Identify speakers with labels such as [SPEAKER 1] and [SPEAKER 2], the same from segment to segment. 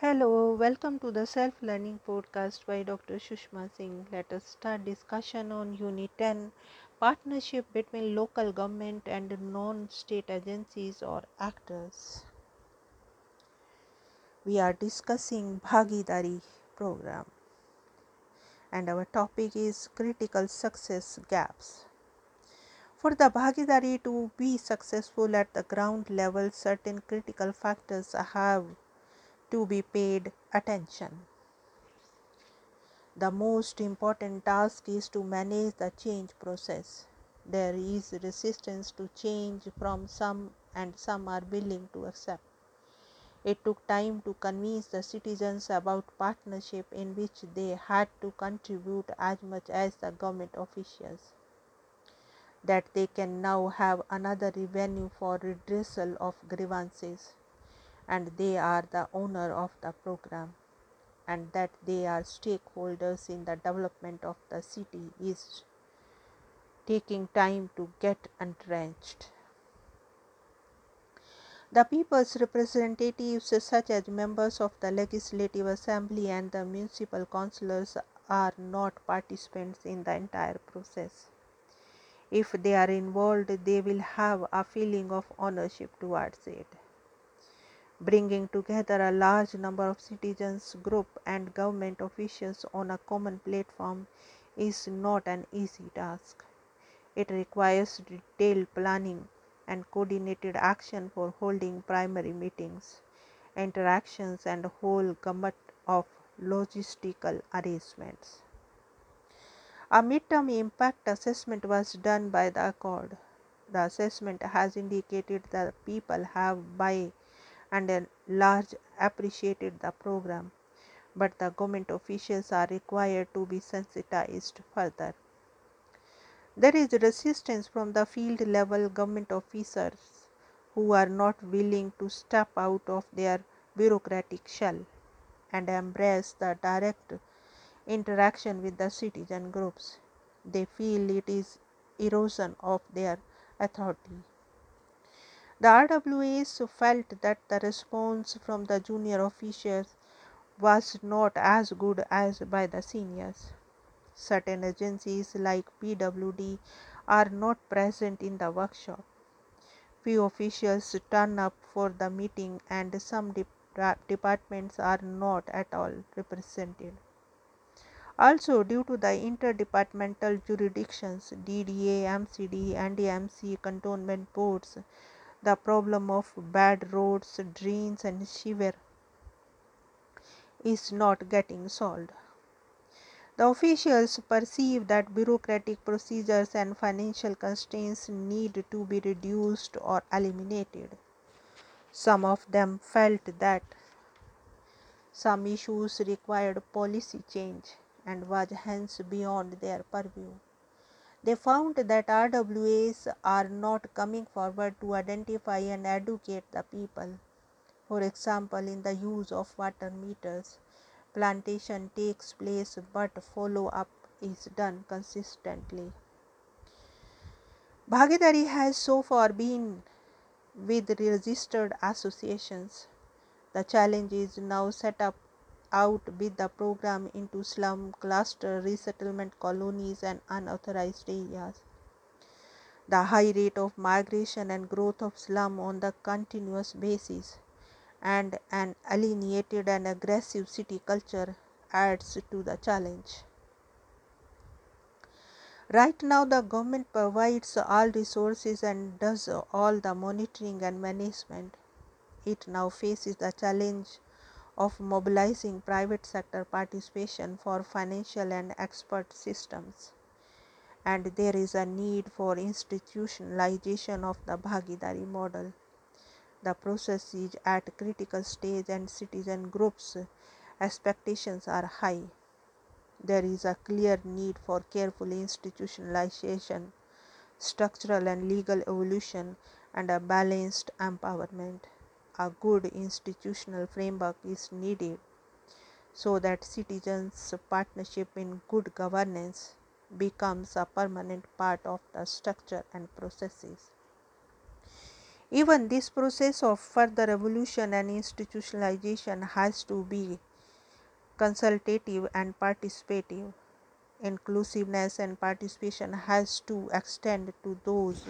[SPEAKER 1] Hello, welcome to the Self Learning Podcast by Dr. Sushma Singh. Let us start discussion on Unit 10 Partnership between local government and non state agencies or actors. We are discussing Bhagidari program and our topic is critical success gaps. For the Bhagidari to be successful at the ground level, certain critical factors have to be paid attention. The most important task is to manage the change process. There is resistance to change from some, and some are willing to accept. It took time to convince the citizens about partnership in which they had to contribute as much as the government officials. That they can now have another revenue for redressal of grievances and they are the owner of the program and that they are stakeholders in the development of the city is taking time to get entrenched. The people's representatives, such as members of the Legislative Assembly and the municipal councillors, are not participants in the entire process. If they are involved, they will have a feeling of ownership towards it. Bringing together a large number of citizens, group and government officials on a common platform is not an easy task. It requires detailed planning and coordinated action for holding primary meetings, interactions and a whole gamut of logistical arrangements. A midterm impact assessment was done by the Accord. The assessment has indicated that people have by and a large appreciated the program, but the government officials are required to be sensitized further. There is resistance from the field level government officers who are not willing to step out of their bureaucratic shell and embrace the direct interaction with the citizen groups. They feel it is erosion of their authority. The RWAs felt that the response from the junior officials was not as good as by the seniors. Certain agencies like PWD are not present in the workshop. Few officials turn up for the meeting and some de departments are not at all represented. Also, due to the interdepartmental jurisdictions, DDA, MCD, and MC cantonment boards, the problem of bad roads, drains, and sewer is not getting solved. The officials perceive that bureaucratic procedures and financial constraints need to be reduced or eliminated. Some of them felt that some issues required policy change and was hence beyond their purview. They found that RWAs are not coming forward to identify and educate the people. For example, in the use of water meters, plantation takes place but follow up is done consistently. Bhagidari has so far been with registered associations. The challenge is now set up out with the program into slum cluster resettlement colonies and unauthorized areas. The high rate of migration and growth of slum on the continuous basis and an alienated and aggressive city culture adds to the challenge. Right now, the government provides all resources and does all the monitoring and management. It now faces the challenge of mobilizing private sector participation for financial and expert systems. And there is a need for institutionalization of the Bhagidari model. The process is at critical stage and citizen groups expectations are high. There is a clear need for careful institutionalization, structural and legal evolution, and a balanced empowerment a good institutional framework is needed so that citizens' partnership in good governance becomes a permanent part of the structure and processes. Even this process of further evolution and institutionalization has to be consultative and participative. Inclusiveness and participation has to extend to those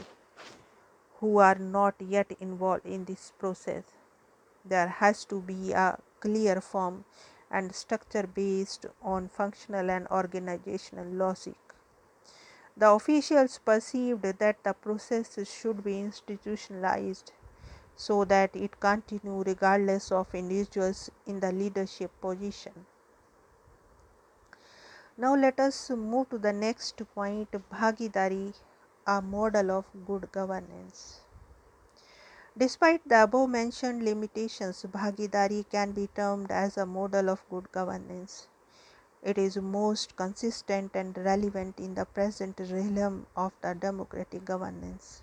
[SPEAKER 1] who are not yet involved in this process. There has to be a clear form and structure based on functional and organizational logic. The officials perceived that the process should be institutionalized so that it continue regardless of individuals in the leadership position. Now let us move to the next point Bhagidari, a model of good governance. Despite the above mentioned limitations, Bhagidari can be termed as a model of good governance. It is most consistent and relevant in the present realm of the democratic governance.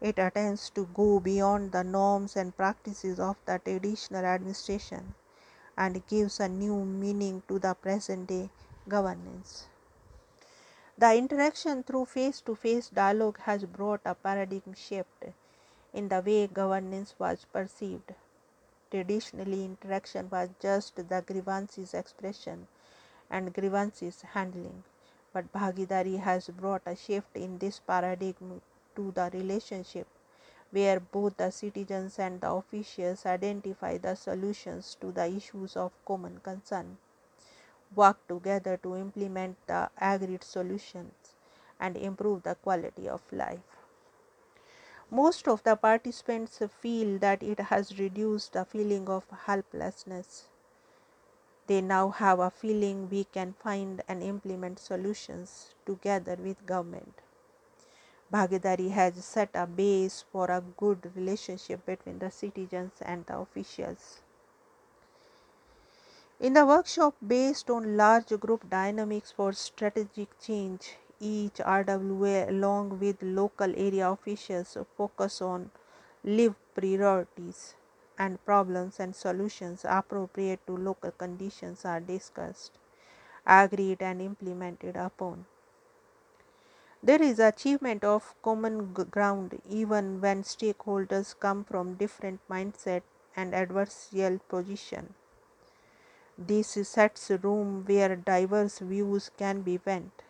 [SPEAKER 1] It attempts to go beyond the norms and practices of the traditional administration and gives a new meaning to the present day governance. The interaction through face to face dialogue has brought a paradigm shift in the way governance was perceived. Traditionally, interaction was just the grievances expression and grievances handling, but Bhagidari has brought a shift in this paradigm to the relationship where both the citizens and the officials identify the solutions to the issues of common concern work together to implement the agreed solutions and improve the quality of life. Most of the participants feel that it has reduced the feeling of helplessness. They now have a feeling we can find and implement solutions together with government. Bhagidari has set a base for a good relationship between the citizens and the officials. In the workshop based on large group dynamics for strategic change, each RWA along with local area officials focus on live priorities and problems and solutions appropriate to local conditions are discussed, agreed and implemented upon. There is achievement of common ground even when stakeholders come from different mindset and adversarial position. This sets room where diverse views can be vent.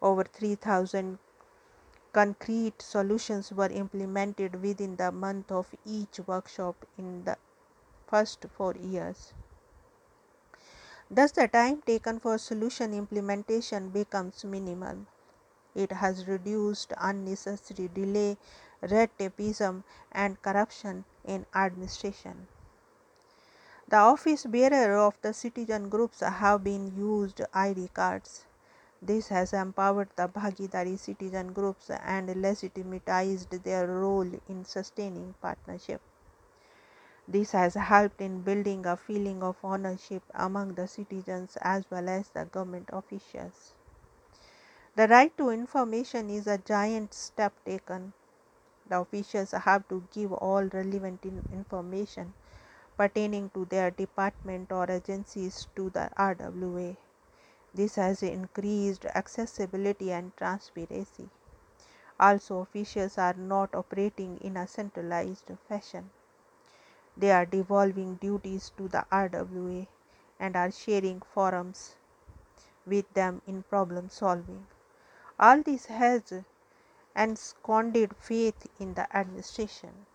[SPEAKER 1] Over 3000 concrete solutions were implemented within the month of each workshop in the first 4 years. Thus the time taken for solution implementation becomes minimal. It has reduced unnecessary delay, red tapeism and corruption in administration. The office bearer of the citizen groups have been used ID cards. This has empowered the Bhagidari citizen groups and legitimatized their role in sustaining partnership. This has helped in building a feeling of ownership among the citizens as well as the government officials. The right to information is a giant step taken. The officials have to give all relevant information pertaining to their department or agencies to the RWA. This has increased accessibility and transparency. Also, officials are not operating in a centralized fashion. They are devolving duties to the RWA and are sharing forums with them in problem solving. All this has ensconced faith in the administration.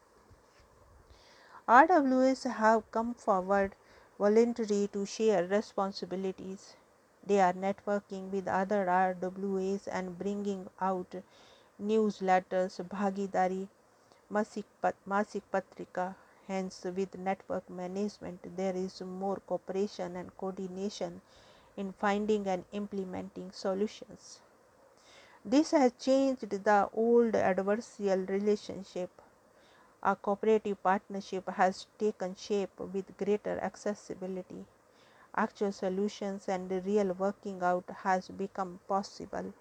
[SPEAKER 1] RWAs have come forward voluntarily to share responsibilities. They are networking with other RWAs and bringing out newsletters, Bhagidari, Masik, Masik Patrika. Hence, with network management, there is more cooperation and coordination in finding and implementing solutions. This has changed the old adversarial relationship a cooperative partnership has taken shape with greater accessibility. Actual solutions and real working out has become possible.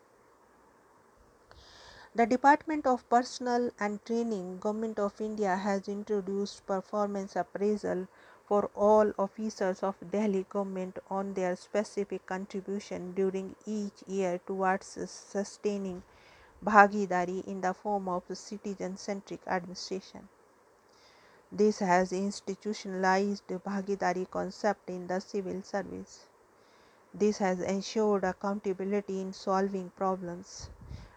[SPEAKER 1] The Department of Personnel and Training, Government of India has introduced performance appraisal for all officers of Delhi government on their specific contribution during each year towards sustaining Bhagidari in the form of citizen centric administration. This has institutionalized Bhagidari concept in the civil service. This has ensured accountability in solving problems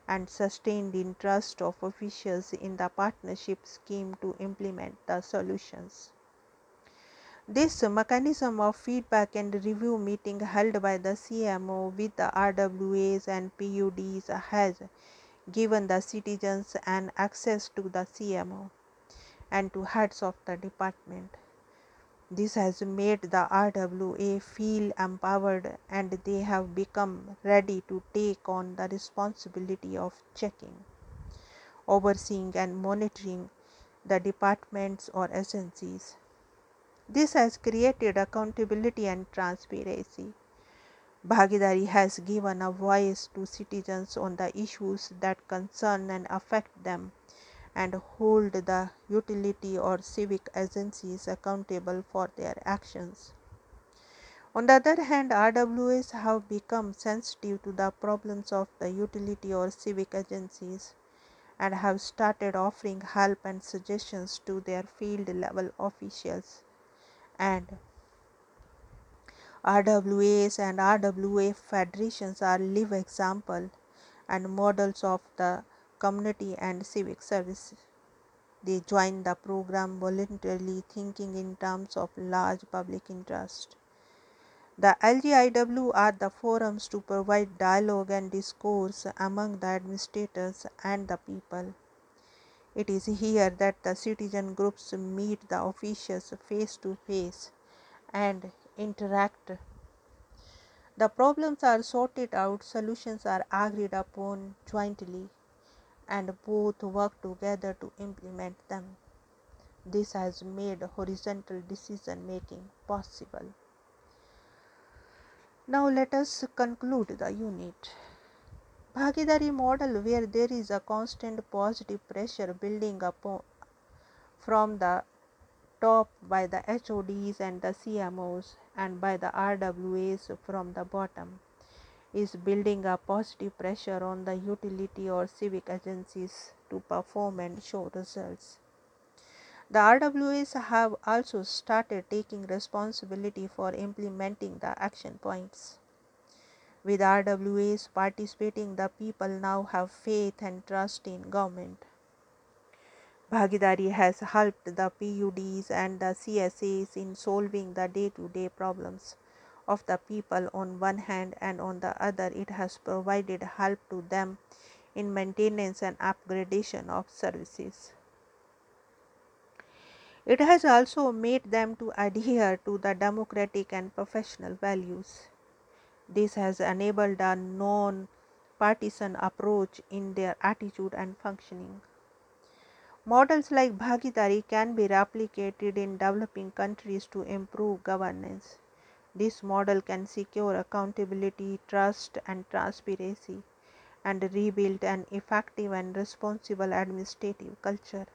[SPEAKER 1] and sustained interest of officials in the partnership scheme to implement the solutions. This mechanism of feedback and review meeting held by the CMO with the RWAs and PUDs has given the citizens an access to the CMO and to heads of the department. This has made the RWA feel empowered and they have become ready to take on the responsibility of checking, overseeing, and monitoring the departments or agencies. This has created accountability and transparency. Bhagidari has given a voice to citizens on the issues that concern and affect them and hold the utility or civic agencies accountable for their actions. On the other hand, RWAs have become sensitive to the problems of the utility or civic agencies and have started offering help and suggestions to their field level officials and RWAs and RWA federations are live example and models of the community and civic service. They join the program voluntarily thinking in terms of large public interest. The LGIW are the forums to provide dialogue and discourse among the administrators and the people. It is here that the citizen groups meet the officials face to face and interact. The problems are sorted out, solutions are agreed upon jointly, and both work together to implement them. This has made horizontal decision making possible. Now let us conclude the unit. Bhagidari model where there is a constant positive pressure building up from the top by the HODs and the CMOs and by the RWAs from the bottom is building a positive pressure on the utility or civic agencies to perform and show results. The RWAs have also started taking responsibility for implementing the action points. With RWAs participating, the people now have faith and trust in government. Bhagidari has helped the PUDs and the CSAs in solving the day to day problems of the people on one hand, and on the other, it has provided help to them in maintenance and upgradation of services. It has also made them to adhere to the democratic and professional values. This has enabled a non partisan approach in their attitude and functioning. Models like Bhagidari can be replicated in developing countries to improve governance. This model can secure accountability, trust, and transparency and rebuild an effective and responsible administrative culture.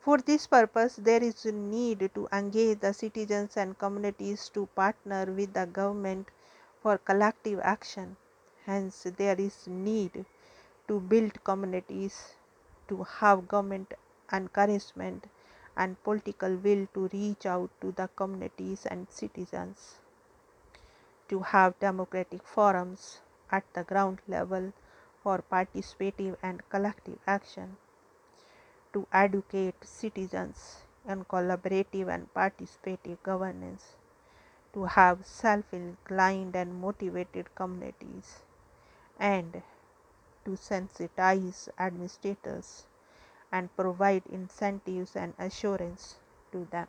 [SPEAKER 1] For this purpose, there is a need to engage the citizens and communities to partner with the government for collective action. Hence, there is need to build communities, to have government encouragement and political will to reach out to the communities and citizens, to have democratic forums at the ground level for participative and collective action to educate citizens in collaborative and participative governance, to have self inclined and motivated communities, and to sensitize administrators and provide incentives and assurance to them.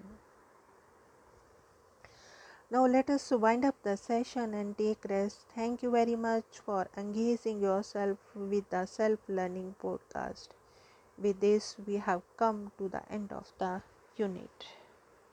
[SPEAKER 1] Now let us wind up the session and take rest. Thank you very much for engaging yourself with the self learning podcast. With this, we have come to the end of the unit.